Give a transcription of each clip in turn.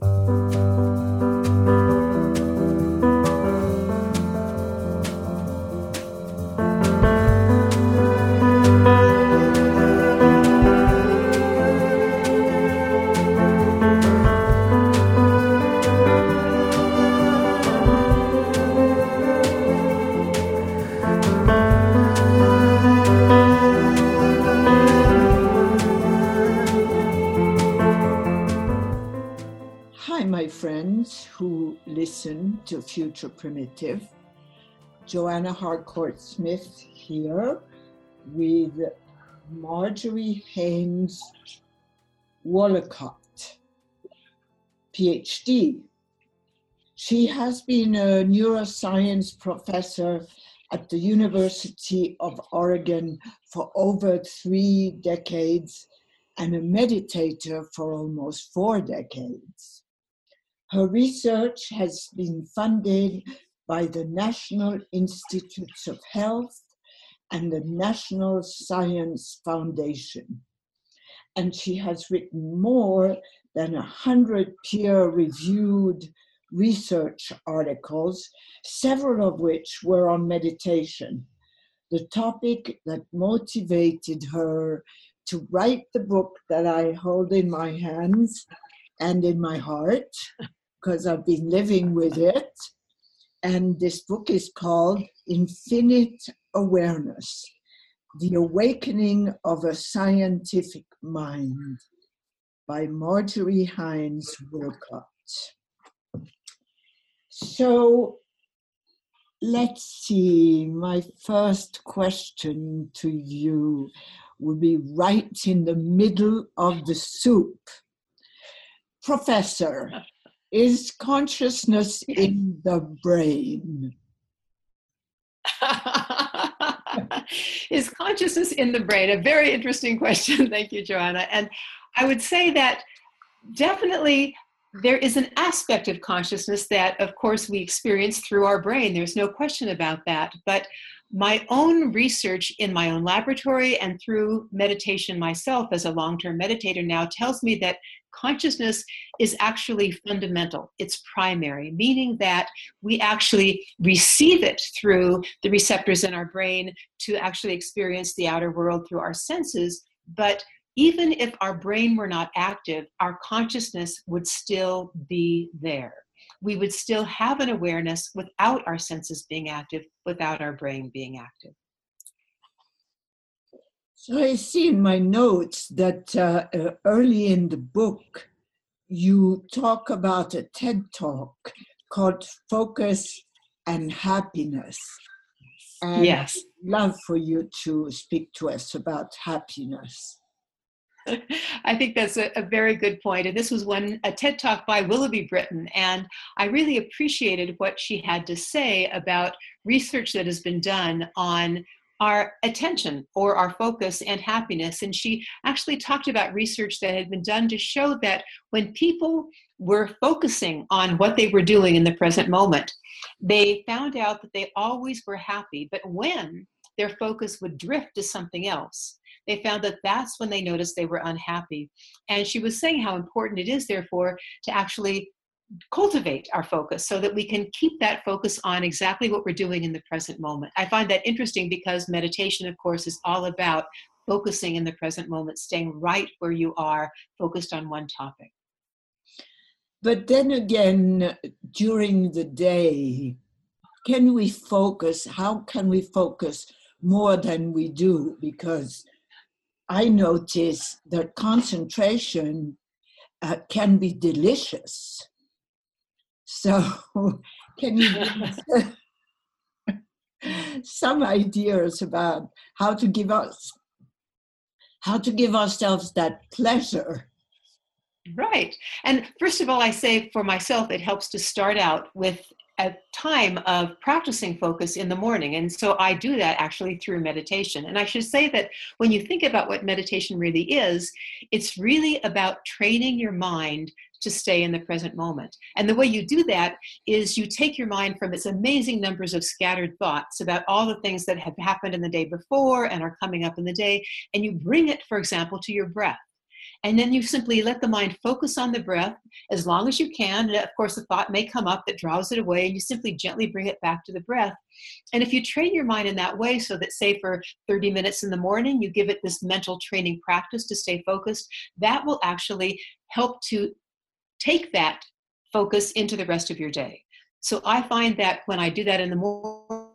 listen to Future Primitive. Joanna Harcourt Smith here with Marjorie Haynes Woollacott, PhD. She has been a neuroscience professor at the University of Oregon for over three decades and a meditator for almost four decades. Her research has been funded by the National Institutes of Health and the National Science Foundation. And she has written more than a hundred peer reviewed research articles, several of which were on meditation. The topic that motivated her to write the book that I hold in my hands and in my heart because I've been living with it. And this book is called Infinite Awareness The Awakening of a Scientific Mind by Marjorie Haynes Woollacott. So let's see, my first question to you would be right in the middle of the soup. Professor, is consciousness in the brain? is consciousness in the brain? A very interesting question. Thank you, Joanna. And I would say that definitely there is an aspect of consciousness that, of course, we experience through our brain. There's no question about that. But my own research in my own laboratory and through meditation myself as a long term meditator now tells me that consciousness is actually fundamental. It's primary, meaning that we actually receive it through the receptors in our brain to actually experience the outer world through our senses. But even if our brain were not active, our consciousness would still be there. We would still have an awareness without our senses being active, without our brain being active. So I see in my notes that uh, uh, early in the book, you talk about a TED talk called Focus and Happiness. And yes. I'd love for you to speak to us about happiness. I think that's a, a, very good point. And this was one a TED talk by Willoughby Britton, and I really appreciated what she had to say about research that has been done on our attention or our focus and happiness. And she actually talked about research that had been done to show that when people were focusing on what they were doing in the present moment, they found out that they always were happy. But when their focus would drift to something else, they found that that's when they noticed they were unhappy. And she was saying how important it is, therefore, to actually cultivate our focus so that we can keep that focus on exactly what we're doing in the present moment. I find that interesting because meditation, of course, is all about focusing in the present moment, staying right where you are, focused on one topic. But then again, during the day, can we focus? How can we focus more than we do? Because I notice that concentration uh, can be delicious so, can you give some ideas about how to give us how to give ourselves that pleasure? Right. And first of all, I say for myself, it helps to start out with a time of practicing focus in the morning. And so I do that actually through meditation. And I should say that when you think about what meditation really is, it's really about training your mind to stay in the present moment. And the way you do that is you take your mind from its amazing numbers of scattered thoughts about all the things that have happened in the day before and are coming up in the day, and you bring it, for example, to your breath. And then you simply let the mind focus on the breath as long as you can. And of course, a thought may come up that draws it away, and you simply gently bring it back to the breath. And if you train your mind in that way, so that, say, for 30 minutes in the morning, you give it this mental training practice to stay focused, that will actually help to take that focus into the rest of your day. So I find that when I do that in the morning,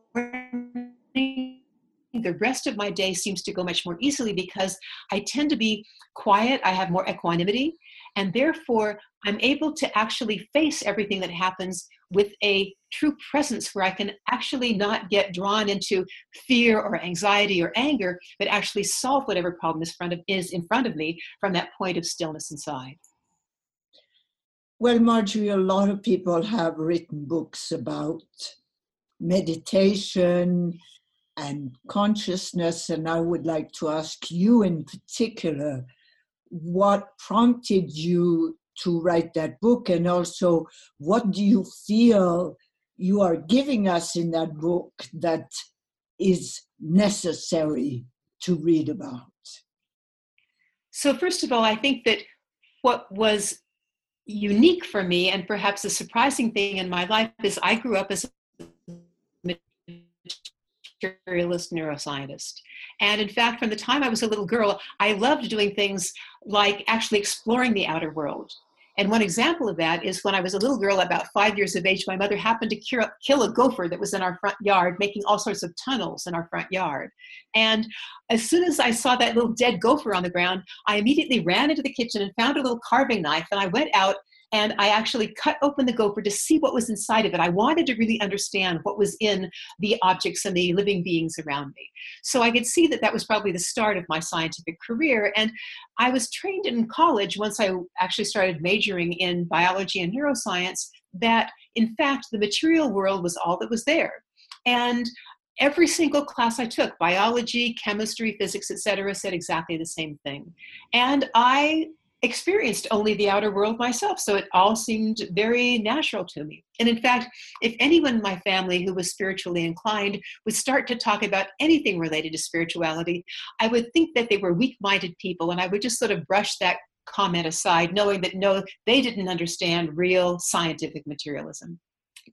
the rest of my day seems to go much more easily because I tend to be quiet, I have more equanimity, and therefore I'm able to actually face everything that happens with a true presence where I can actually not get drawn into fear or anxiety or anger, but actually solve whatever problem is, front of, is in front of me from that point of stillness inside. Well, Marjorie, a lot of people have written books about meditation and consciousness, and I would like to ask you in particular what prompted you to write that book, and also what do you feel you are giving us in that book that is necessary to read about? So, first of all, I think that what was unique for me and perhaps a surprising thing in my life is I grew up as a materialist neuroscientist. And in fact, from the time I was a little girl, I loved doing things like actually exploring the outer world. And one example of that is when I was a little girl, about five years of age, my mother happened to kill a gopher that was in our front yard, making all sorts of tunnels in our front yard. And as soon as I saw that little dead gopher on the ground, I immediately ran into the kitchen and found a little carving knife. And I went out and I actually cut open the gopher to see what was inside of it. I wanted to really understand what was in the objects and the living beings around me. So I could see that that was probably the start of my scientific career. And I was trained in college once I actually started majoring in biology and neuroscience that, in fact, the material world was all that was there. And every single class I took, biology, chemistry, physics, etc., said exactly the same thing. And I experienced only the outer world myself, so it all seemed very natural to me. And in fact, if anyone in my family who was spiritually inclined would start to talk about anything related to spirituality, I would think that they were weak minded people, and I would just sort of brush that comment aside, knowing that no, they didn't understand real scientific materialism.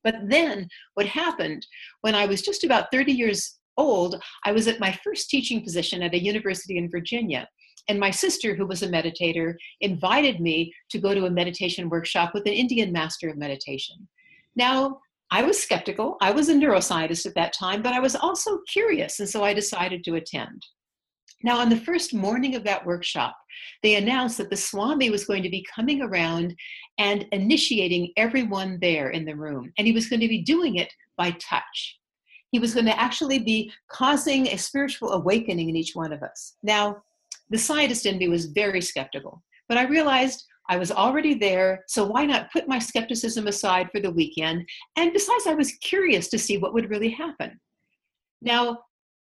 But then what happened when I was just about 30 years old, I was at my first teaching position at a university in Virginia. And my sister, who was a meditator, invited me to go to a meditation workshop with an Indian master of meditation. Now, I was skeptical. I was a neuroscientist at that time, but I was also curious, and so I decided to attend. Now, on the first morning of that workshop, they announced that the Swami was going to be coming around and initiating everyone there in the room, and he was going to be doing it by touch. He was going to actually be causing a spiritual awakening in each one of us. Now, the scientist in me was very skeptical. But I realized I was already there, so why not put my skepticism aside for the weekend? And besides, I was curious to see what would really happen. Now,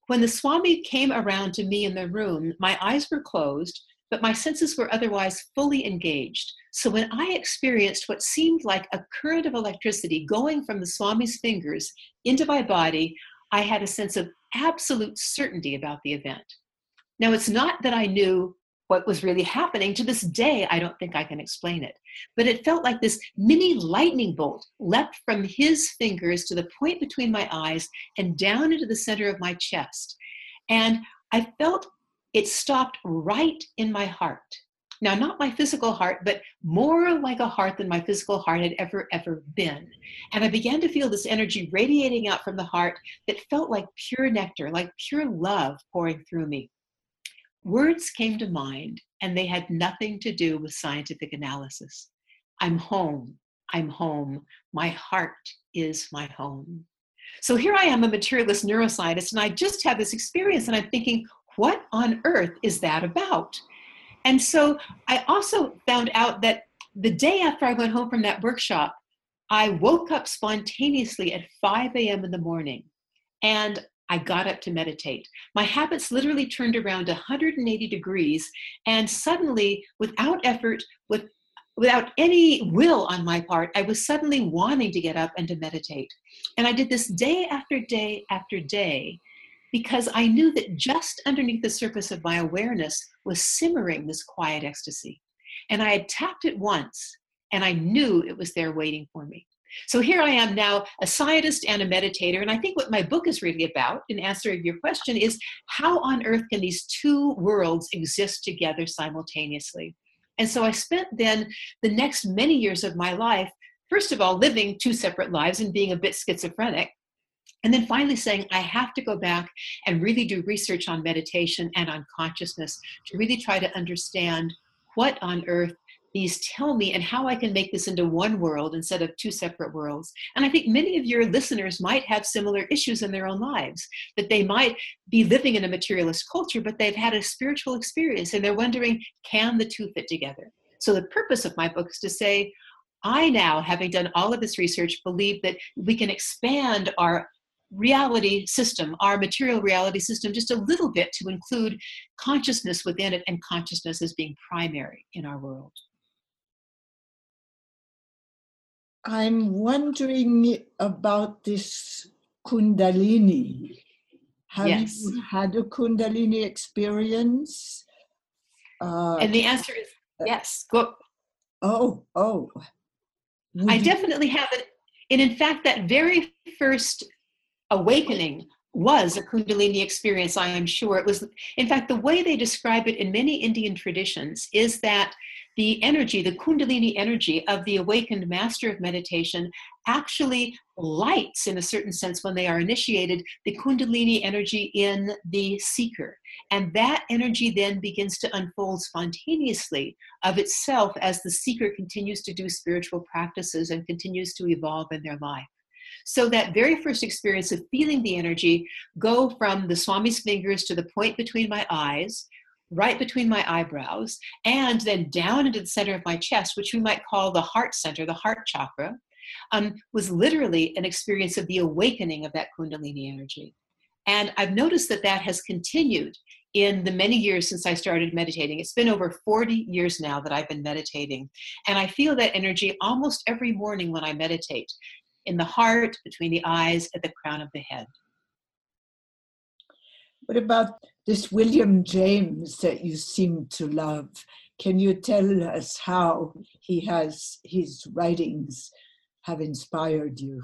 when the Swami came around to me in the room, my eyes were closed, but my senses were otherwise fully engaged. So when I experienced what seemed like a current of electricity going from the Swami's fingers into my body, I had a sense of absolute certainty about the event. Now, it's not that I knew what was really happening. To this day, I don't think I can explain it. But it felt like this mini lightning bolt leapt from his fingers to the point between my eyes and down into the center of my chest. And I felt it stopped right in my heart. Now, not my physical heart, but more like a heart than my physical heart had ever, ever been. And I began to feel this energy radiating out from the heart that felt like pure nectar, like pure love pouring through me. Words came to mind, and they had nothing to do with scientific analysis. I'm home. I'm home. My heart is my home. So here I am, a materialist neuroscientist, and I just had this experience, and I'm thinking, what on earth is that about? And so I also found out that the day after I went home from that workshop, I woke up spontaneously at 5 a.m. in the morning. And I got up to meditate. My habits literally turned around 180 degrees, and suddenly, without effort, with without any will on my part, I was suddenly wanting to get up and to meditate. And I did this day after day after day. because I knew that just underneath the surface of my awareness was simmering this quiet ecstasy. And I had tapped it once, and I knew it was there waiting for me. So here I am now, a scientist and a meditator. And I think what my book is really about, in answer to your question, is how on earth can these two worlds exist together simultaneously? And so I spent then the next many years of my life, first of all, living two separate lives and being a bit schizophrenic. And then finally saying, I have to go back and really do research on meditation and on consciousness to really try to understand what on earth these tell me and how I can make this into one world instead of two separate worlds. And I think many of your listeners might have similar issues in their own lives, that they might be living in a materialist culture, but they've had a spiritual experience and they're wondering, can the two fit together? So the purpose of my book is to say, I now, having done all of this research, believe that we can expand our reality system, our material reality system, just a little bit to include consciousness within it and consciousness as being primary in our world. I'm wondering about this Kundalini. Have yes. you had a Kundalini experience? Uh, and the answer is yes. Go. Oh, oh. Would I you... definitely have it. And in fact, that very first awakening was a Kundalini experience, I am sure. It was, in fact, the way they describe it in many Indian traditions is that the energy, the Kundalini energy of the awakened master of meditation actually lights, in a certain sense, when they are initiated, the Kundalini energy in the seeker. And that energy then begins to unfold spontaneously of itself as the seeker continues to do spiritual practices and continues to evolve in their life. So that very first experience of feeling the energy go from the Swami's fingers to the point between my eyes, right between my eyebrows, and then down into the center of my chest, which we might call the heart center, the heart chakra, um, was literally an experience of the awakening of that Kundalini energy. And I've noticed that that has continued in the many years since I started meditating. It's been over 40 years now that I've been meditating. And I feel that energy almost every morning when I meditate in the heart, between the eyes, at the crown of the head. What about this William James that you seem to love? Can you tell us how he has his writings have inspired you?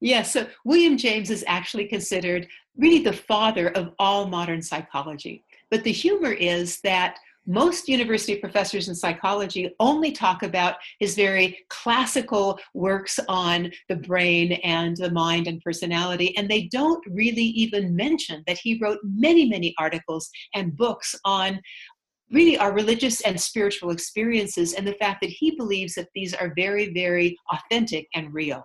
Yes, so William James is actually considered really the father of all modern psychology. But the humor is that most university professors in psychology only talk about his very classical works on the brain and the mind and personality, and they don't really even mention that he wrote many, many articles and books on really our religious and spiritual experiences and the fact that he believes that these are very, very authentic and real.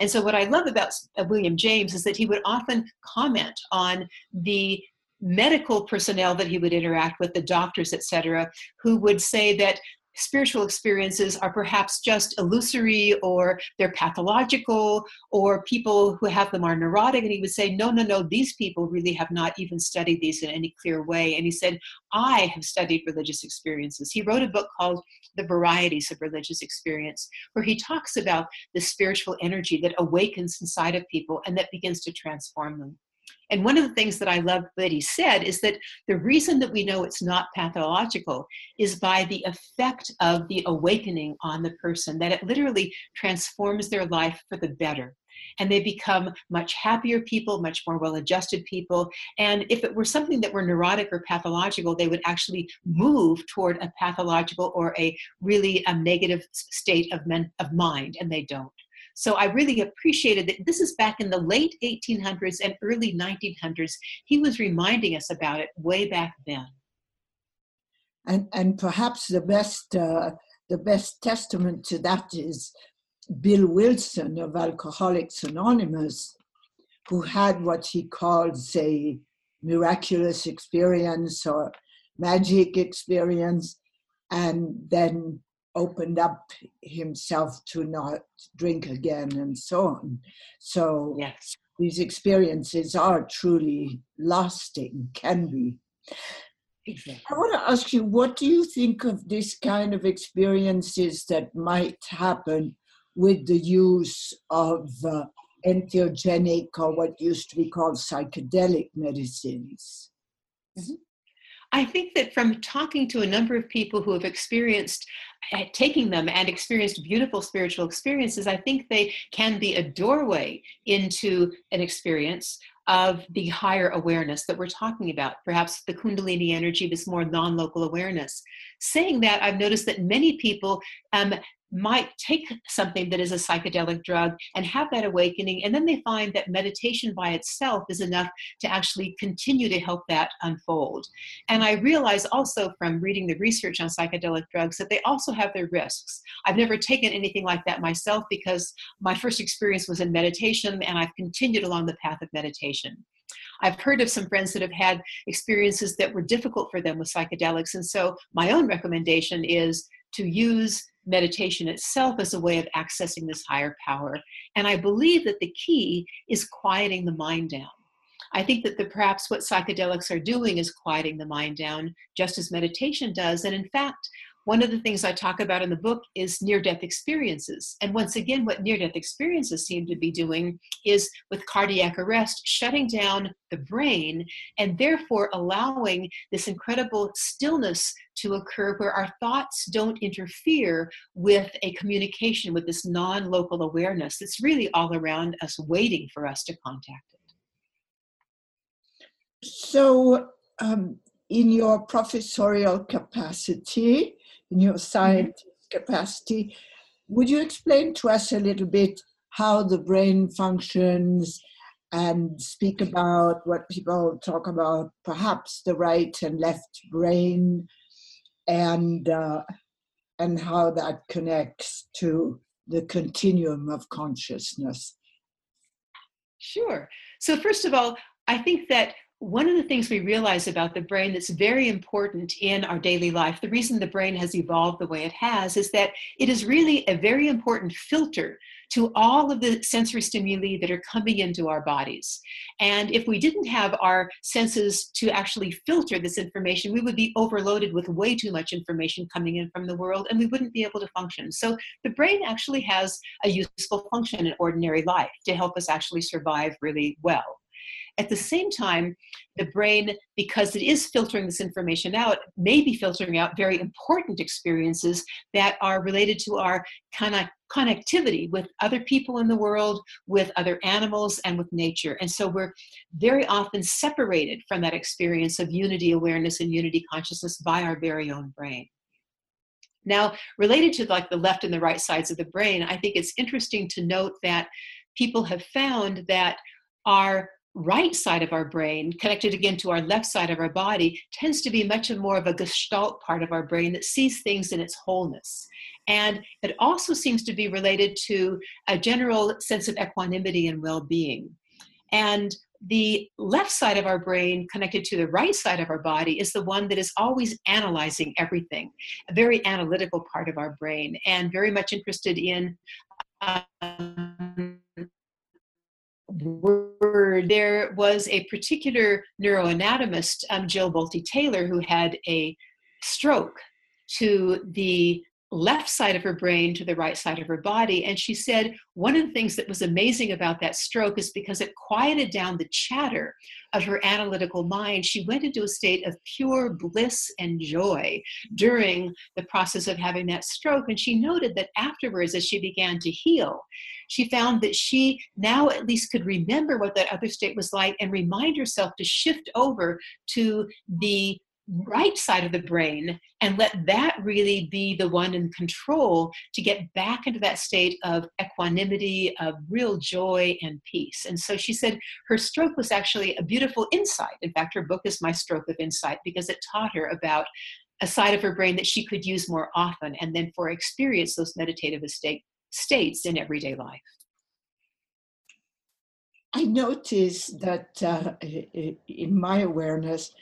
And so, what I love about William James is that he would often comment on the medical personnel that he would interact with, the doctors, etc., who would say that spiritual experiences are perhaps just illusory or they're pathological or people who have them are neurotic. And he would say no no no these people really have not even studied these in any clear way. And he said i have studied religious experiences. He wrote a book called the varieties of religious experience where he talks about the spiritual energy that awakens inside of people and that begins to transform them and one of the things that I love that he said is that the reason that we know it's not pathological is by the effect of the awakening on the person, that it literally transforms their life for the better. And they become much happier people, much more well adjusted people. And if it were something that were neurotic or pathological, they would actually move toward a pathological or a really a negative state of, men, of mind, and they don't. So I really appreciated that this is back in the late 1800s and early 1900s. He was reminding us about it way back then. And, and perhaps the best, uh, the best testament to that is Bill Wilson of Alcoholics Anonymous, who had what he calls a miraculous experience or magic experience, and then opened up himself to not drink again and so on. So yes. these experiences are truly lasting, can be. Exactly. I want to ask you, what do you think of this kind of experiences that might happen with the use of uh, entheogenic or what used to be called psychedelic medicines? Mm-hmm. I think that from talking to a number of people who have experienced taking them and experienced beautiful spiritual experiences, I think they can be a doorway into an experience of the higher awareness that we're talking about, perhaps the Kundalini energy, this more non local awareness. Saying that, I've noticed that many people um, might take something that is a psychedelic drug and have that awakening, and then they find that meditation by itself is enough to actually continue to help that unfold. And I realize also from reading the research on psychedelic drugs that they also have their risks. I've never taken anything like that myself because my first experience was in meditation, and I've continued along the path of meditation. I've heard of some friends that have had experiences that were difficult for them with psychedelics. And so my own recommendation is to use meditation itself as a way of accessing this higher power. And I believe that the key is quieting the mind down. I think that the, perhaps what psychedelics are doing is quieting the mind down, just as meditation does. And in fact, one of the things I talk about in the book is near death experiences. And once again, what near death experiences seem to be doing is with cardiac arrest, shutting down the brain and therefore allowing this incredible stillness to occur where our thoughts don't interfere with a communication with this non local awareness that's really all around us, waiting for us to contact it. So, um, in your professorial capacity, in your scientist mm-hmm. capacity. Would you explain to us a little bit how the brain functions and speak about what people talk about, perhaps the right and left brain, and uh, and how that connects to the continuum of consciousness? Sure. So first of all, I think that one of the things we realize about the brain that's very important in our daily life, the reason the brain has evolved the way it has, is that it is really a very important filter to all of the sensory stimuli that are coming into our bodies. And if we didn't have our senses to actually filter this information, we would be overloaded with way too much information coming in from the world and we wouldn't be able to function. So the brain actually has a useful function in ordinary life to help us actually survive really well. At the same time, the brain, because it is filtering this information out, may be filtering out very important experiences that are related to our of connectivity with other people in the world, with other animals, and with nature. And so we're very often separated from that experience of unity awareness and unity consciousness by our very own brain. Now, related to like the left and the right sides of the brain, I think it's interesting to note that people have found that our right side of our brain, connected again to our left side of our body, tends to be much more of a gestalt part of our brain that sees things in its wholeness. And it also seems to be related to a general sense of equanimity and well being. And the left side of our brain, connected to the right side of our body, is the one that is always analyzing everything, a very analytical part of our brain, and very much interested in. Um, there was a particular neuroanatomist, um, Jill Bolte Taylor, who had a stroke to the left side of her brain to the right side of her body. And she said one of the things that was amazing about that stroke is because it quieted down the chatter of her analytical mind. She went into a state of pure bliss and joy during the process of having that stroke. And she noted that afterwards, as she began to heal, she found that she now at least could remember what that other state was like and remind herself to shift over to the right side of the brain and let that really be the one in control to get back into that state of equanimity, of real joy and peace. And so she said her stroke was actually a beautiful insight. In fact, her book is My Stroke of Insight because it taught her about a side of her brain that she could use more often and then for experience those meditative estate states in everyday life. I notice that uh, in my awareness,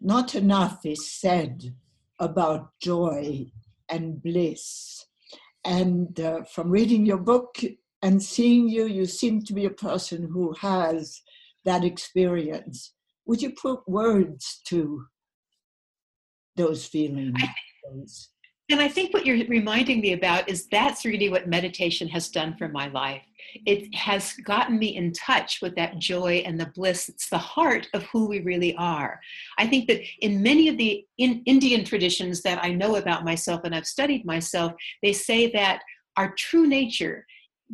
not enough is said about joy and bliss. And uh, from reading your book and seeing you, you seem to be a person who has that experience. Would you put words to those feelings? And I think what you're reminding me about is that's really what meditation has done for my life. It has gotten me in touch with that joy and the bliss. It's the heart of who we really are. I think that in many of the in Indian traditions that I know about myself and I've studied myself, they say that our true nature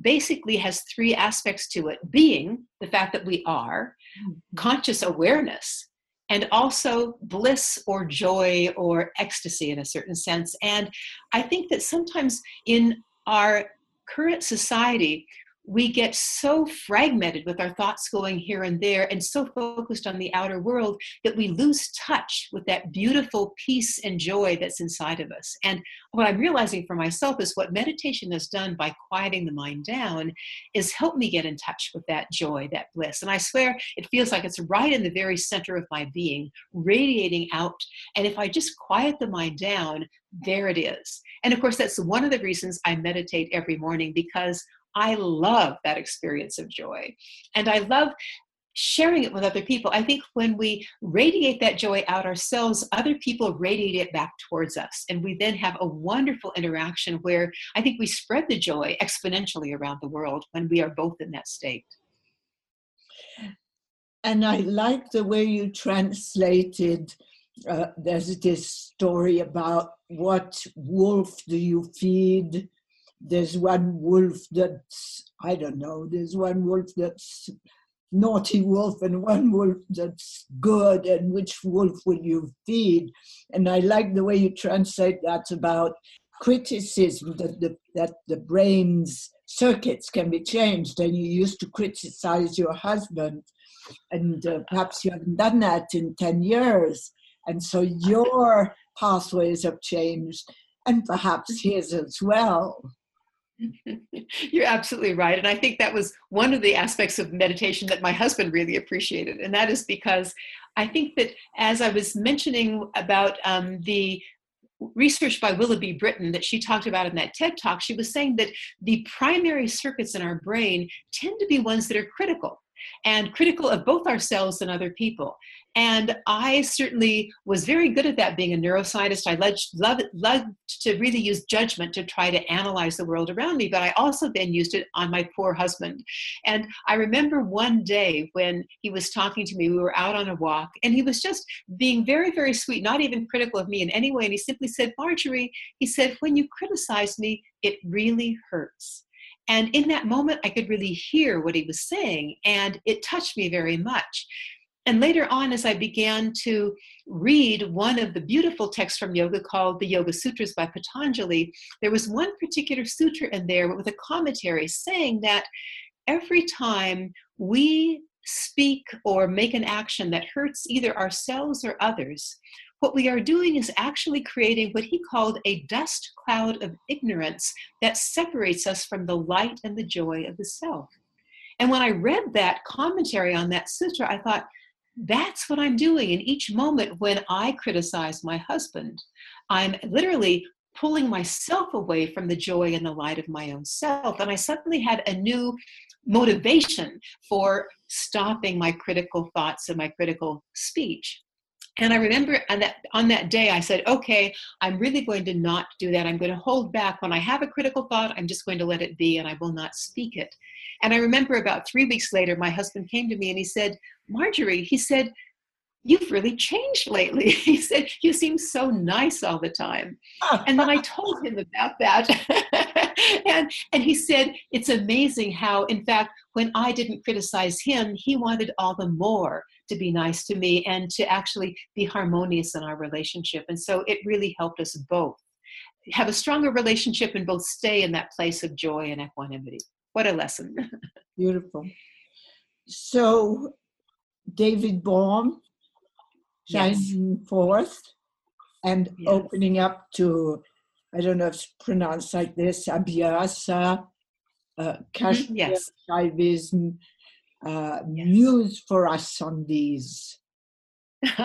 basically has three aspects to it being the fact that we are, mm-hmm. conscious awareness, and also bliss or joy or ecstasy in a certain sense. And I think that sometimes in our current society, we get so fragmented with our thoughts going here and there and so focused on the outer world that we lose touch with that beautiful peace and joy that's inside of us. And what I'm realizing for myself is what meditation has done by quieting the mind down is help me get in touch with that joy, that bliss. And I swear it feels like it's right in the very center of my being, radiating out. And if I just quiet the mind down, there it is. And of course, that's one of the reasons I meditate every morning because I love that experience of joy. And I love sharing it with other people. I think when we radiate that joy out ourselves, other people radiate it back towards us. And we then have a wonderful interaction where I think we spread the joy exponentially around the world when we are both in that state. And I like the way you translated. Uh, there's this story about what wolf do you feed there's one wolf that's I don't know. There's one wolf that's naughty wolf and one wolf that's good, and which wolf will you feed? And I like the way you translate that about criticism that the that the brain's circuits can be changed. And you used to criticize your husband, and uh, perhaps you haven't done that in ten years, and so your pathways have changed, and perhaps his as well. You're absolutely right. And I think that was one of the aspects of meditation that my husband really appreciated. And that is because I think that as I was mentioning about um, the research by Willoughby Britton that she talked about in that TED talk, she was saying that the primary circuits in our brain tend to be ones that are critical and critical of both ourselves and other people. And I certainly was very good at that being a neuroscientist. I loved, loved, loved to really use judgment to try to analyze the world around me, but I also then used it on my poor husband. And I remember one day when he was talking to me, we were out on a walk, and he was just being very, very sweet, not even critical of me in any way. And he simply said, Marjorie, he said, when you criticize me, it really hurts. And in that moment, I could really hear what he was saying, and it touched me very much. And later on, as I began to read one of the beautiful texts from yoga called the Yoga Sutras by Patanjali, there was one particular sutra in there with a commentary saying that every time we speak or make an action that hurts either ourselves or others, what we are doing is actually creating what he called a dust cloud of ignorance that separates us from the light and the joy of the self. And when I read that commentary on that sutra, I thought, that's what I'm doing in each moment when I criticize my husband. I'm literally pulling myself away from the joy and the light of my own self. And I suddenly had a new motivation for stopping my critical thoughts and my critical speech. And I remember on that on that day, I said, "Okay, I'm really going to not do that. I'm going to hold back. When I have a critical thought, I'm just going to let it be, and I will not speak it." And I remember about three weeks later, my husband came to me and he said, "Marjorie," he said, "You've really changed lately." He said, "You seem so nice all the time." and then I told him about that, and and he said, "It's amazing how, in fact, when I didn't criticize him, he wanted all the more." to be nice to me and to actually be harmonious in our relationship. And so it really helped us both have a stronger relationship and both stay in that place of joy and equanimity. What a lesson. Beautiful. So, David Bohm shining yes. forth and yes. opening up to, I don't know if it's pronounced like this, Abhyasa, uh, Kashmir, mm-hmm. yes. Shaivism, uh, yes. news for us on these?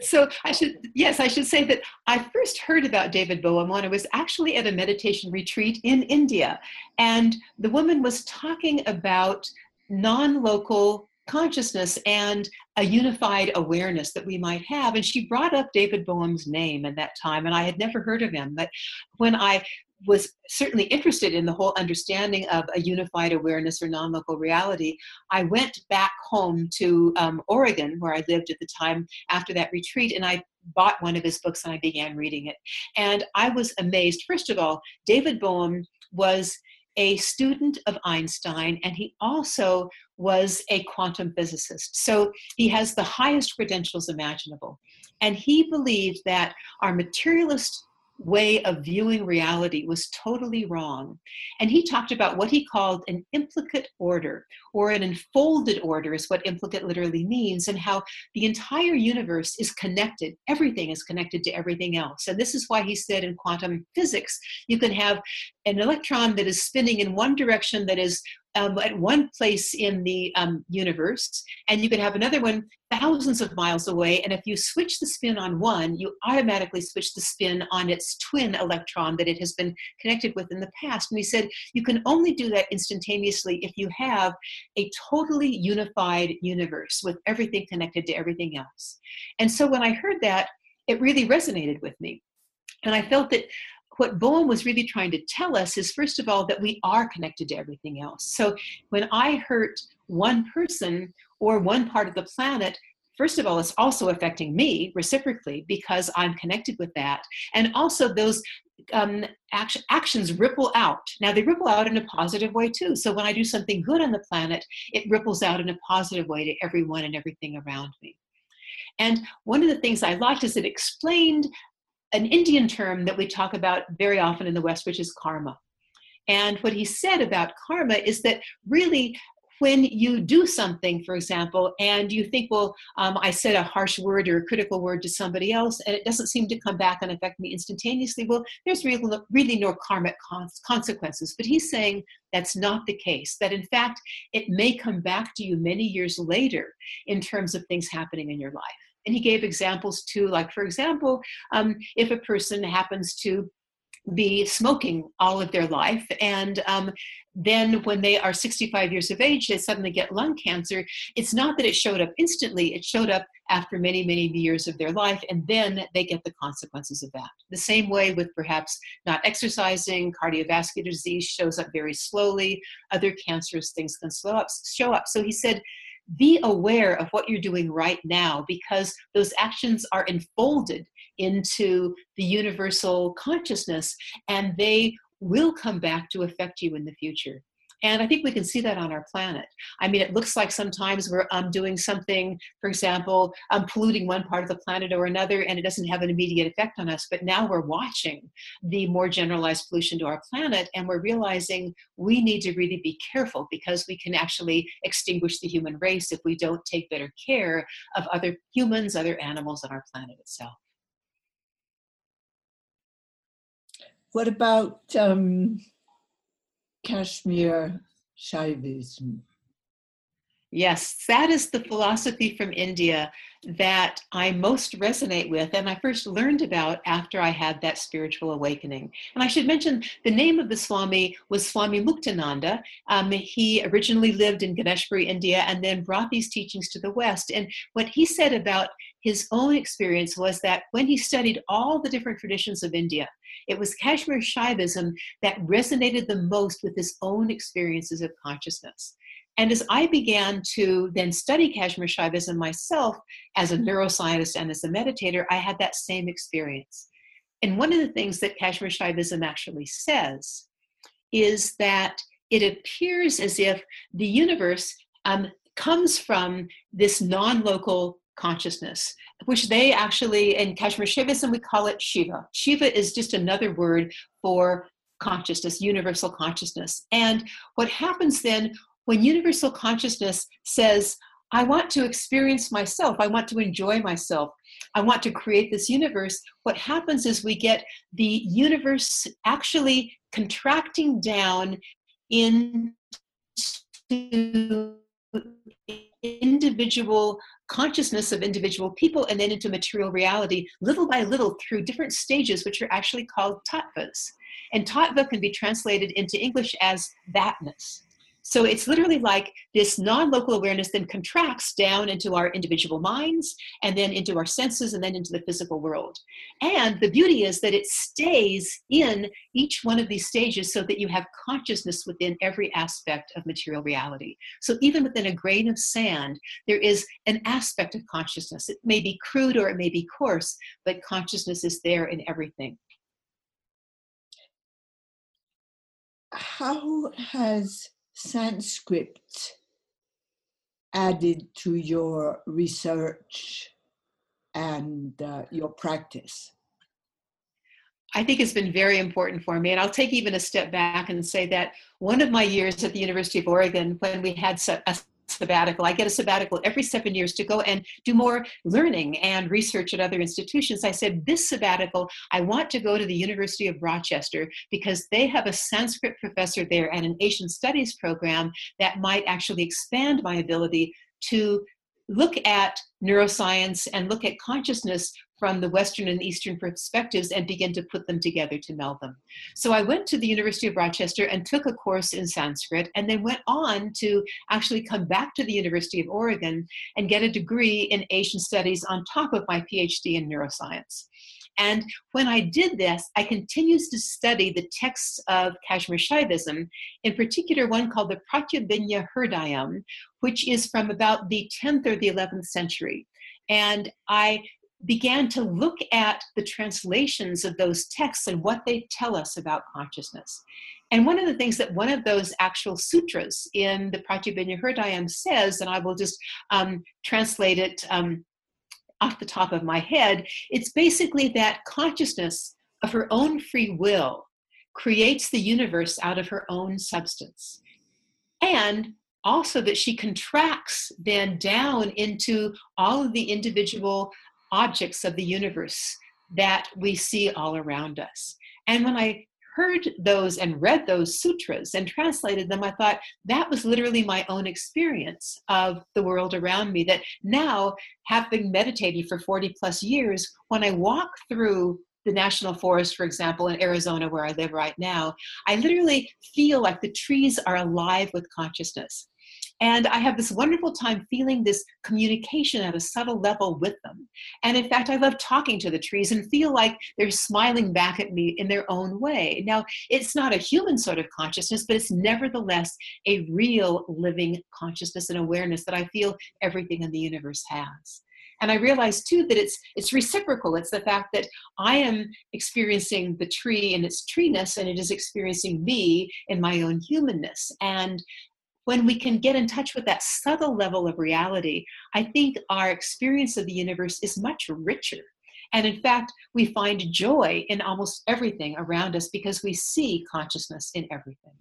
so I should yes I should say that I first heard about David I was actually at a meditation retreat in India and the woman was talking about non-local consciousness and a unified awareness that we might have. And she brought up David Bohm's name at that time, and I had never heard of him. But when I was certainly interested in the whole understanding of a unified awareness or non local reality, I went back home to um, Oregon, where I lived at the time after that retreat, and I bought one of his books and I began reading it. And I was amazed. First of all, David Bohm was a student of Einstein, and he also was a quantum physicist. So he has the highest credentials imaginable. And he believed that our materialist way of viewing reality was totally wrong. And he talked about what he called an implicate order, or an enfolded order, is what implicate literally means, and how the entire universe is connected. Everything is connected to everything else. And this is why he said in quantum physics, you can have an electron that is spinning in one direction that is um, at one place in the um, universe, and you can have another one thousands of miles away. And if you switch the spin on one, you automatically switch the spin on its twin electron that it has been connected with in the past. And he said you can only do that instantaneously if you have a totally unified universe with everything connected to everything else. And so when I heard that, it really resonated with me. And I felt that what Bohm was really trying to tell us is, first of all, that we are connected to everything else. So when I hurt one person or one part of the planet, first of all, it's also affecting me reciprocally because I'm connected with that. And also, those um, action, actions ripple out. Now, they ripple out in a positive way too. So, when I do something good on the planet, it ripples out in a positive way to everyone and everything around me. And one of the things I liked is it explained an Indian term that we talk about very often in the West, which is karma. And what he said about karma is that really, when you do something, for example, and you think, well, um, I said a harsh word or a critical word to somebody else, and it doesn't seem to come back and affect me instantaneously, well, there's really, really no karmic consequences. But he's saying that's not the case, that in fact, it may come back to you many years later in terms of things happening in your life. And he gave examples too, like, for example, um, if a person happens to be smoking all of their life and um, then when they are 65 years of age they suddenly get lung cancer it's not that it showed up instantly it showed up after many many years of their life and then they get the consequences of that. The same way with perhaps not exercising cardiovascular disease shows up very slowly other cancerous things can slow up show up. So he said be aware of what you're doing right now because those actions are enfolded into the universal consciousness and they will come back to affect you in the future. And I think we can see that on our planet. I mean, it looks like sometimes we're um, doing something, for example, um, polluting one part of the planet or another, and it doesn't have an immediate effect on us. But now we're watching the more generalized pollution to our planet, and we're realizing we need to really be careful because we can actually extinguish the human race if we don't take better care of other humans, other animals, and our planet itself. What about um, Kashmir Shaivism. Yes, that is the philosophy from India that I most resonate with and I first learned about after I had that spiritual awakening. And I should mention the name of the Swami was Swami Muktananda. Um, he originally lived in Ganeshpuri, India, and then brought these teachings to the West. And what he said about his own experience was that when he studied all the different traditions of India, it was Kashmir Shaivism that resonated the most with his own experiences of consciousness. And as I began to then study Kashmir Shaivism myself as a neuroscientist and as a meditator, I had that same experience. And one of the things that Kashmir Shaivism actually says is that it appears as if the universe um, comes from this non local consciousness, which they actually, in Kashmir Shaivism, we call it Shiva. Shiva is just another word for consciousness, universal consciousness. And what happens then when universal consciousness says, I want to experience myself, I want to enjoy myself, I want to create this universe, what happens is we get the universe actually contracting down into individual consciousness of individual people and then into material reality little by little through different stages which are actually called tattvas. And tattva can be translated into english as thatness So it's literally like this non local awareness then contracts down into our individual minds and then into our senses and then into the physical world. And the beauty is that it stays in each one of these stages so that you have consciousness within every aspect of material reality. So even within a grain of sand, there is an aspect of consciousness. It may be crude or it may be coarse, but consciousness is there in everything. How has Sanskrit added to your research and uh, your practice? I think it's been very important for me. And I'll take even a step back and say that one of my years at the University of Oregon, when we had a sabbatical. I get a sabbatical every seven years to go and do more learning and research at other institutions. I said, This sabbatical, I want to go to the University of Rochester because they have a Sanskrit professor there and an Asian studies program that might actually expand my ability to look at neuroscience and look at consciousness from the Western and Eastern perspectives and begin to put them together to meld them. So I went to the University of Rochester and took a course in Sanskrit and then went on to actually come back to the University of Oregon and get a degree in Asian studies on top of my PhD in neuroscience. And when I did this, I continued to study the texts of Kashmir Shaivism, in particular one called the Pratyabhijna Hridayam, which is from about the 10th or the 11th century. And I began to look at the translations of those texts and what they tell us about consciousness. And one of the things that one of those actual sutras in the Pratyabhijna Hridayam says, and I will just um, translate it um, off the top of my head, it's basically that consciousness of her own free will creates the universe out of her own substance. And also that she contracts then down into all of the individual objects of the universe that we see all around us. And when I heard those and read those sutras and translated them, I thought that was literally my own experience of the world around me. That now, having meditated for 40 plus years, when I walk through the national forest, for example, in Arizona, where I live right now, I literally feel like the trees are alive with consciousness. And I have this wonderful time feeling this communication at a subtle level with them. And in fact, I love talking to the trees and feel like they're smiling back at me in their own way. Now, it's not a human sort of consciousness, but it's nevertheless a real living consciousness and awareness that I feel everything in the universe has and i realize too that it's it's reciprocal it's the fact that i am experiencing the tree in its treeness and it is experiencing me in my own humanness and when we can get in touch with that subtle level of reality, I think our experience of the universe is much richer. And in fact, we find joy in almost everything around us because we see consciousness in everything.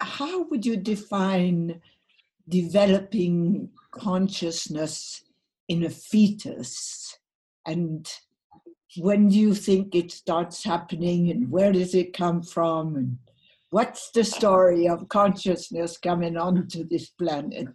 How would you define developing consciousness in a fetus? And when do you think it starts happening and where does it come from? And what's the story of consciousness coming onto this planet?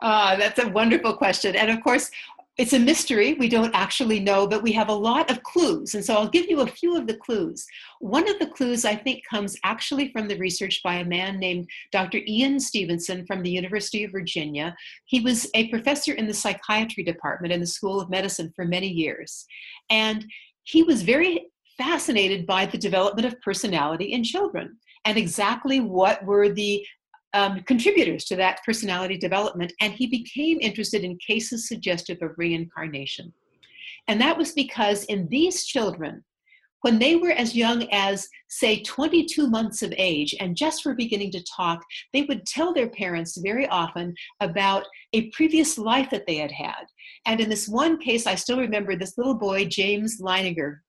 Uh, that's a wonderful question. And of course, it's a mystery. We don't actually know, but we have a lot of clues. And so I'll give you a few of the clues. One of the clues I think comes actually from the research by a man named Dr. Ian Stevenson from the University of Virginia. He was a professor in the psychiatry department in the School of Medicine for many years. And he was very fascinated by the development of personality in children and exactly what were the um, contributors to that personality development. And he became interested in cases suggestive of reincarnation. And that was because in these children, when they were as young as, say, 22 months of age and just were beginning to talk, they would tell their parents very often about a previous life that they had had. And in this one case, I still remember this little boy, James Leininger,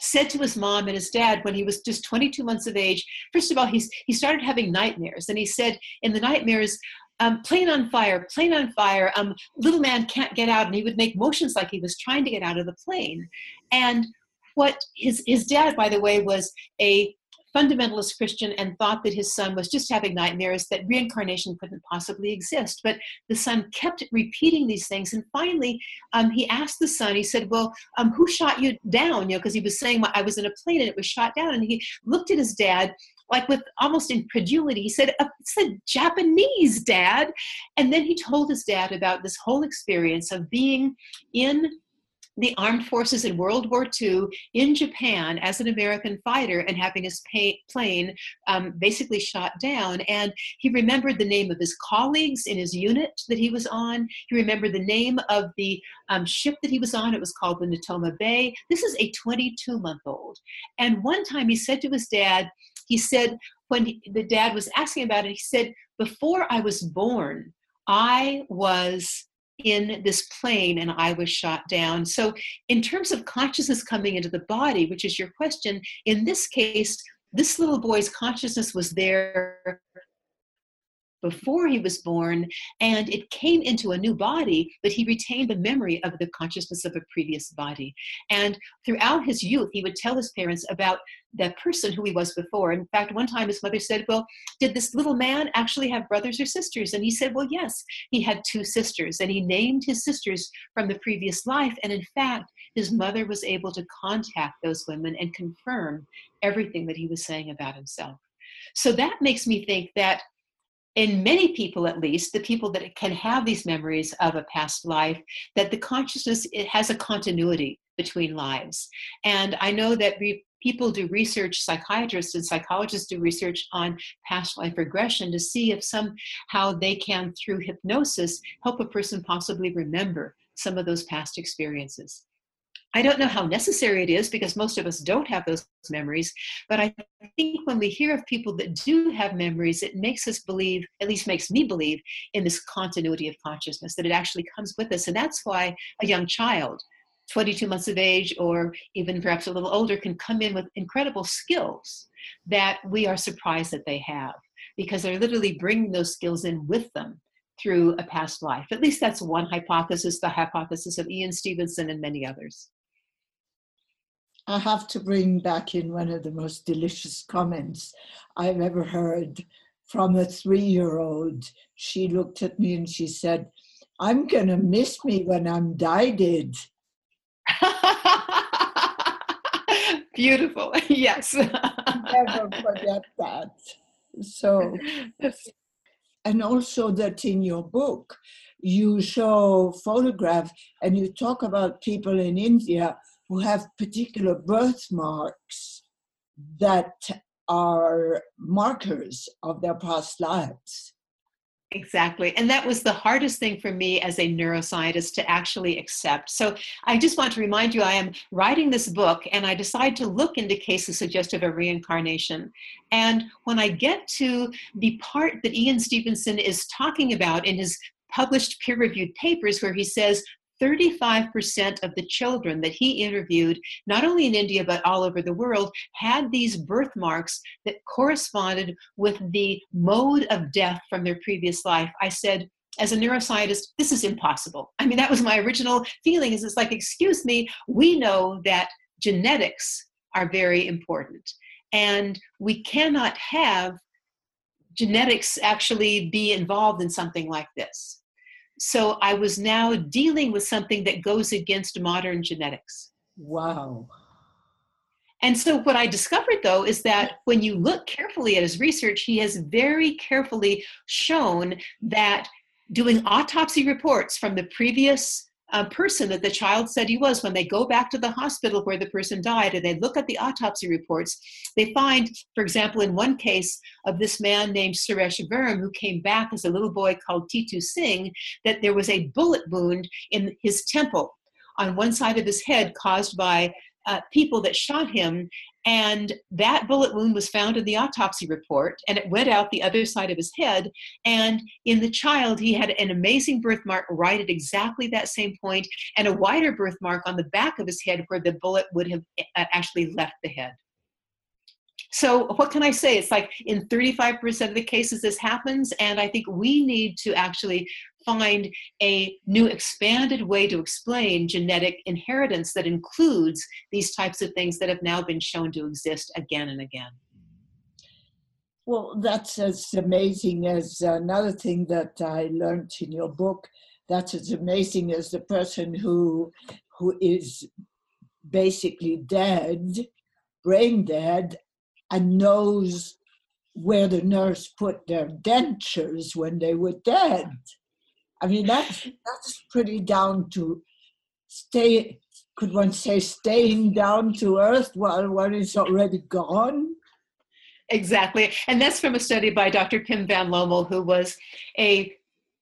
said to his mom and his dad when he was just 22 months of age first of all he's, he started having nightmares. And he said in the nightmares um, plane on fire plane on fire um, little man can't get out. And he would make motions like he was trying to get out of the plane. And what his his dad by the way was a fundamentalist Christian and thought that his son was just having nightmares, that reincarnation couldn't possibly exist. But the son kept repeating these things. And finally, um, he asked the son, he said, Well, um, who shot you down? You know, because he was saying, I was in a plane and it was shot down. And he looked at his dad like with almost incredulity, he said, uh, It's a Japanese, Dad. And then he told his dad about this whole experience of being in the armed forces in World War II in Japan as an American fighter and having his pay, plane um, basically shot down. And he remembered the name of his colleagues in his unit that he was on. He remembered the name of the um, ship that he was on. It was called the Natoma Bay. This is a 22 month old. And one time he said to his dad, he said, when he, the dad was asking about it, he said, Before I was born, I was in this plane and I was shot down. So, in terms of consciousness coming into the body, which is your question, in this case, this little boy's consciousness was there before he was born, and it came into a new body, but he retained the memory of the consciousness of a previous body. And throughout his youth, he would tell his parents about that person who he was before. In fact, one time his mother said, Well, did this little man actually have brothers or sisters? And he said, Well, yes, he had two sisters. And he named his sisters from the previous life. And in fact, his mother was able to contact those women and confirm everything that he was saying about himself. So that makes me think that in many people at least the people that can have these memories of a past life that the consciousness it has a continuity between lives. And i know that people do research psychiatrists and psychologists do research on past life regression to see if somehow they can through hypnosis help a person possibly remember some of those past experiences I don't know how necessary it is because most of us don't have those memories, but I think when we hear of people that do have memories, it makes us believe, at least makes me believe, in this continuity of consciousness, that it actually comes with us. And that's why a young child, 22 months of age, or even perhaps a little older, can come in with incredible skills that we are surprised that they have because they're literally bringing those skills in with them through a past life. At least that's one hypothesis, the hypothesis of Ian Stevenson and many others. I have to bring back in one of the most delicious comments I've ever heard from a three year old. She looked at me and she said, I'm going to miss me when I'm dieted. Beautiful. Yes. Never forget that. So, and also that in your book, you show photograph and you talk about people in India who have particular birthmarks that are markers of their past lives. Exactly. And that was the hardest thing for me as a neuroscientist to actually accept. So I just want to remind you I am writing this book and I decide to look into cases suggestive of reincarnation. And when I get to the part that Ian Stevenson is talking about in his published peer reviewed papers, where he says 35% of the children that he interviewed, not only in India but all over the world, had these birthmarks that corresponded with the mode of death from their previous life. I said, as a neuroscientist, this is impossible. I mean, that was my original feeling is it's like, excuse me, we know that genetics are very important. And we cannot have genetics actually be involved in something like this. So I was now dealing with something that goes against modern genetics. Wow. And so, what I discovered though is that when you look carefully at his research, he has very carefully shown that doing autopsy reports from the previous uh, person that the child said he was, when they go back to the hospital where the person died and they look at the autopsy reports, they find, for example, in one case of this man named Suresh Verma, who came back as a little boy called Titu Singh, that there was a bullet wound in his temple on one side of his head caused by uh, people that shot him and that bullet wound was found in the autopsy report, and it went out the other side of his head. And in the child, he had an amazing birthmark right at exactly that same point, and a wider birthmark on the back of his head where the bullet would have uh, actually left the head. So, what can I say? It's like in 35% of the cases this happens, and I think we need to actually find a new expanded way to explain genetic inheritance that includes these types of things that have now been shown to exist again and again. Well, that's as amazing as another thing that I learned in your book. That's as amazing as the person who who is basically dead, brain dead, and knows where the nurse put their dentures when they were dead. I mean, that's that's pretty down to stay. Could one say staying down to earth while one is already gone? Exactly, and that's from a study by Dr. Pim van Lommel, who was a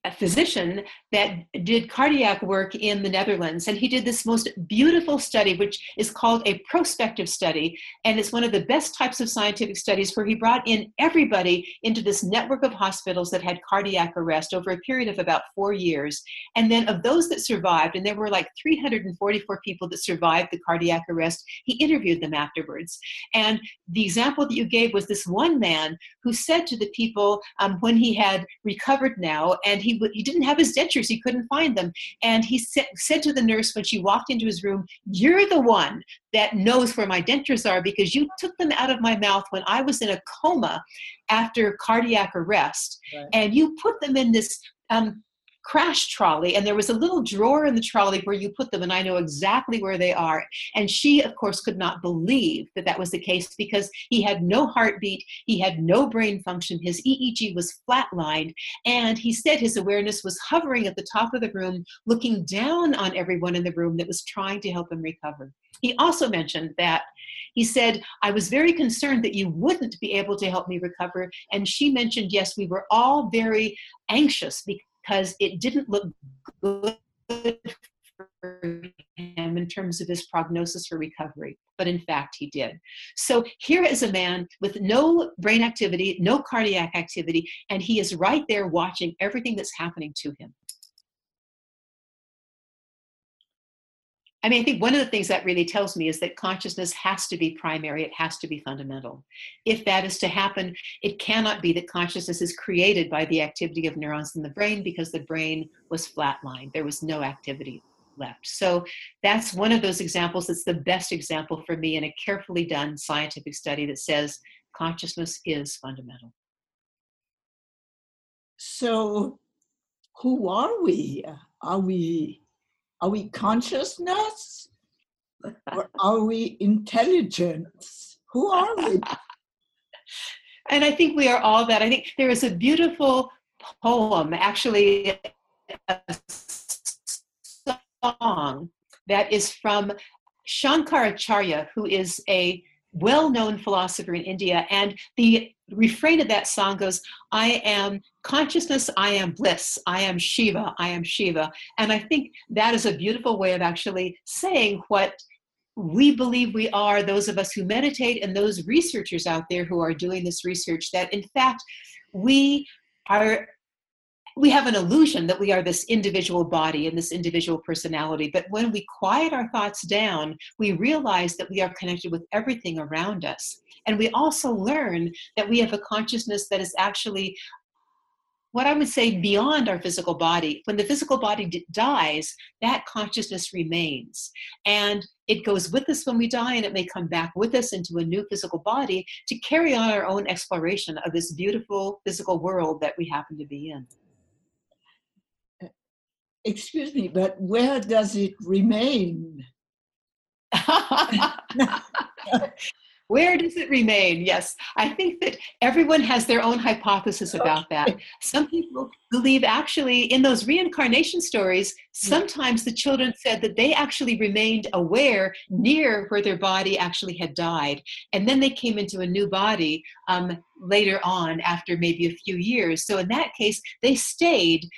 a physician that did cardiac work in the Netherlands. And he did this most beautiful study, which is called a prospective study. And it's one of the best types of scientific studies where he brought in everybody into this network of hospitals that had cardiac arrest over a period of about four years. And then of those that survived, and there were like 344 people that survived the cardiac arrest, he interviewed them afterwards. And the example that you gave was this one man who said to the people um, when he had recovered now, and he, he didn't have his dentures, he couldn't find them. And he sa- said to the nurse when she walked into his room, You're the one that knows where my dentures are because you took them out of my mouth when I was in a coma after cardiac arrest. Right. And you put them in this um, crash trolley and there was a little drawer in the trolley where you put them and i know exactly where they are and she of course could not believe that that was the case because he had no heartbeat he had no brain function his eeg was flatlined and he said his awareness was hovering at the top of the room looking down on everyone in the room that was trying to help him recover he also mentioned that he said, I was very concerned that you wouldn't be able to help me recover. And she mentioned, yes, we were all very anxious because it didn't look good for him in terms of his prognosis for recovery. But in fact, he did. So here is a man with no brain activity, no cardiac activity, and he is right there watching everything that's happening to him. I mean, I think one of the things that really tells me is that consciousness has to be primary, it has to be fundamental. If that is to happen, it cannot be that consciousness is created by the activity of neurons in the brain because the brain was flatlined. There was no activity left. So that's one of those examples that's the best example for me in a carefully done scientific study that says consciousness is fundamental. So, who are we? Are we are we consciousness? or are we intelligence? Who are we? and I think we are all that. I think there is a beautiful poem, actually, a song that is from Shankaracharya, who is a well known philosopher in India. And the refrain of that song goes, I am consciousness, I am bliss, I am Shiva, I am Shiva. And I think that is a beautiful way of actually saying what we believe we are, those of us who meditate, and those researchers out there who are doing this research, that in fact, we are we have an illusion that we are this individual body and this individual personality. But when we quiet our thoughts down, we realize that we are connected with everything around us. And we also learn that we have a consciousness that is actually what I would say beyond our physical body. When the physical body d- dies, that consciousness remains. And it goes with us when we die, and it may come back with us into a new physical body to carry on our own exploration of this beautiful physical world that we happen to be in excuse me, but where does it remain? Where does it remain? Yes, I think that everyone has their own hypothesis about that. Some people believe actually in those reincarnation stories, sometimes the children said that they actually remained aware near where their body actually had died. And then they came into a new body um, later on after maybe a few years. So in that case, they stayed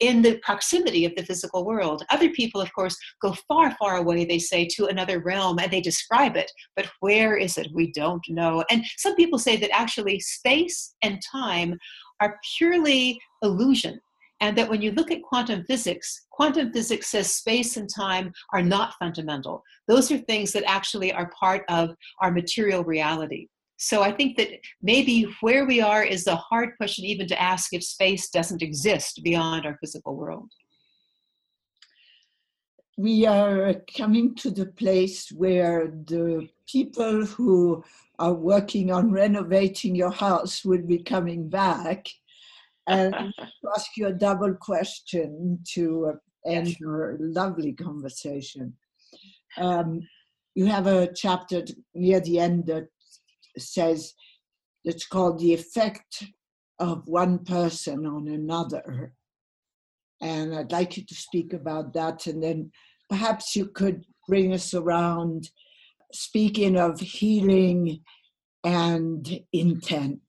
in the proximity of the physical world. Other people, of course, go far, far away, they say, to another realm and they describe it. But where is it? We don't know. And some people say that actually space and time are purely illusion. And that when you look at quantum physics, quantum physics says space and time are not fundamental. Those are things that actually are part of our material reality. So I think that maybe where we are is a hard question even to ask if space doesn't exist beyond our physical world. We are coming to the place where the people who are working on renovating your house will be coming back. And ask you a double question to end your lovely conversation. Um, you have a chapter near the end that says that's called The Effect of One Person on Another. And I'd like you to speak about that. And then perhaps you could bring us around speaking of healing and intent.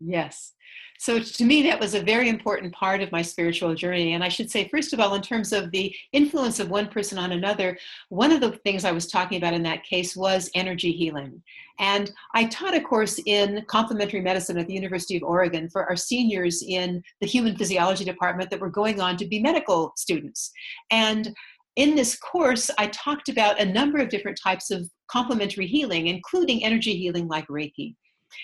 Yes. So to me, that was a very important part of my spiritual journey. And I should say, first of all, in terms of the influence of one person on another, one of the things I was talking about in that case was energy healing. And I taught a course in complementary medicine at the University of Oregon for our seniors in the human physiology department that were going on to be medical students. And in this course, I talked about a number of different types of complementary healing, including energy healing like Reiki.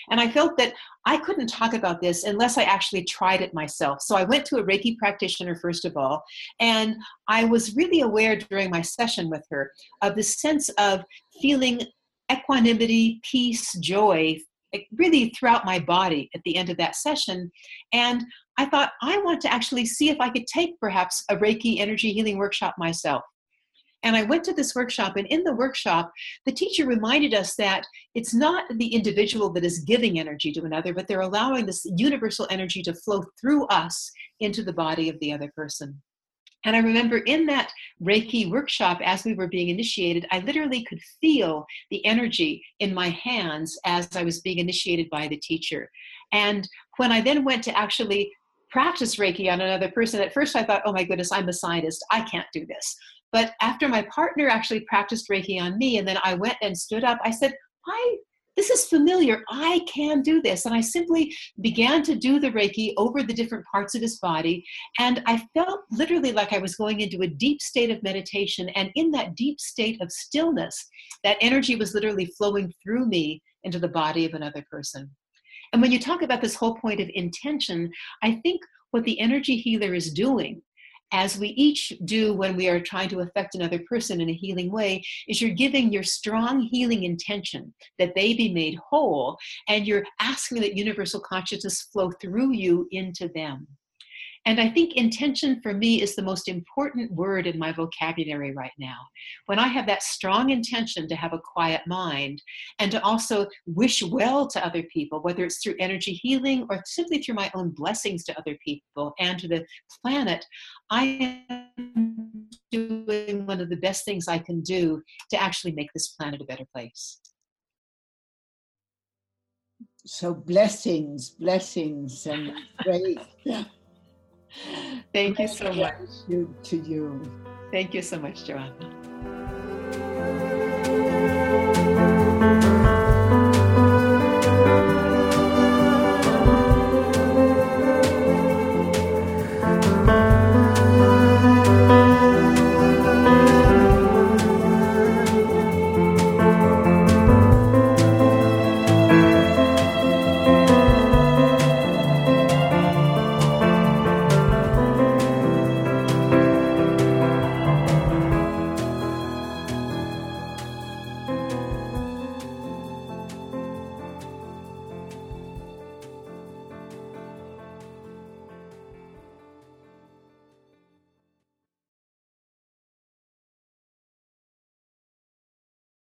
And I felt that I couldn't talk about this unless I actually tried it myself. So I went to a Reiki practitioner, first of all, and I was really aware during my session with her of the sense of feeling equanimity, peace, joy, really throughout my body at the end of that session. And I thought, I want to actually see if I could take perhaps a Reiki energy healing workshop myself. And I went to this workshop, and in the workshop, the teacher reminded us that it's not the individual that is giving energy to another, but they're allowing this universal energy to flow through us into the body of the other person. And I remember in that Reiki workshop, as we were being initiated, I literally could feel the energy in my hands as I was being initiated by the teacher. And when I then went to actually practice Reiki on another person, at first I thought, oh my goodness, I'm a scientist. I can't do this. But after my partner actually practiced Reiki on me, and then I went and stood up, I said, I this is familiar. I can do this. And I simply began to do the Reiki over the different parts of his body. And I felt literally like I was going into a deep state of meditation. And in that deep state of stillness, that energy was literally flowing through me into the body of another person. And when you talk about this whole point of intention, I think what the energy healer is doing as we each do when we are trying to affect another person in a healing way, is you're giving your strong healing intention that they be made whole, and you're asking that universal consciousness flow through you into them. And I think intention for me is the most important word in my vocabulary right now. When I have that strong intention to have a quiet mind and to also wish well to other people, whether it's through energy healing or simply through my own blessings to other people and to the planet, I am doing one of the best things I can do to actually make this planet a better place. So blessings, blessings, and great. Thank you so much. To you. Thank you so much, Joanna.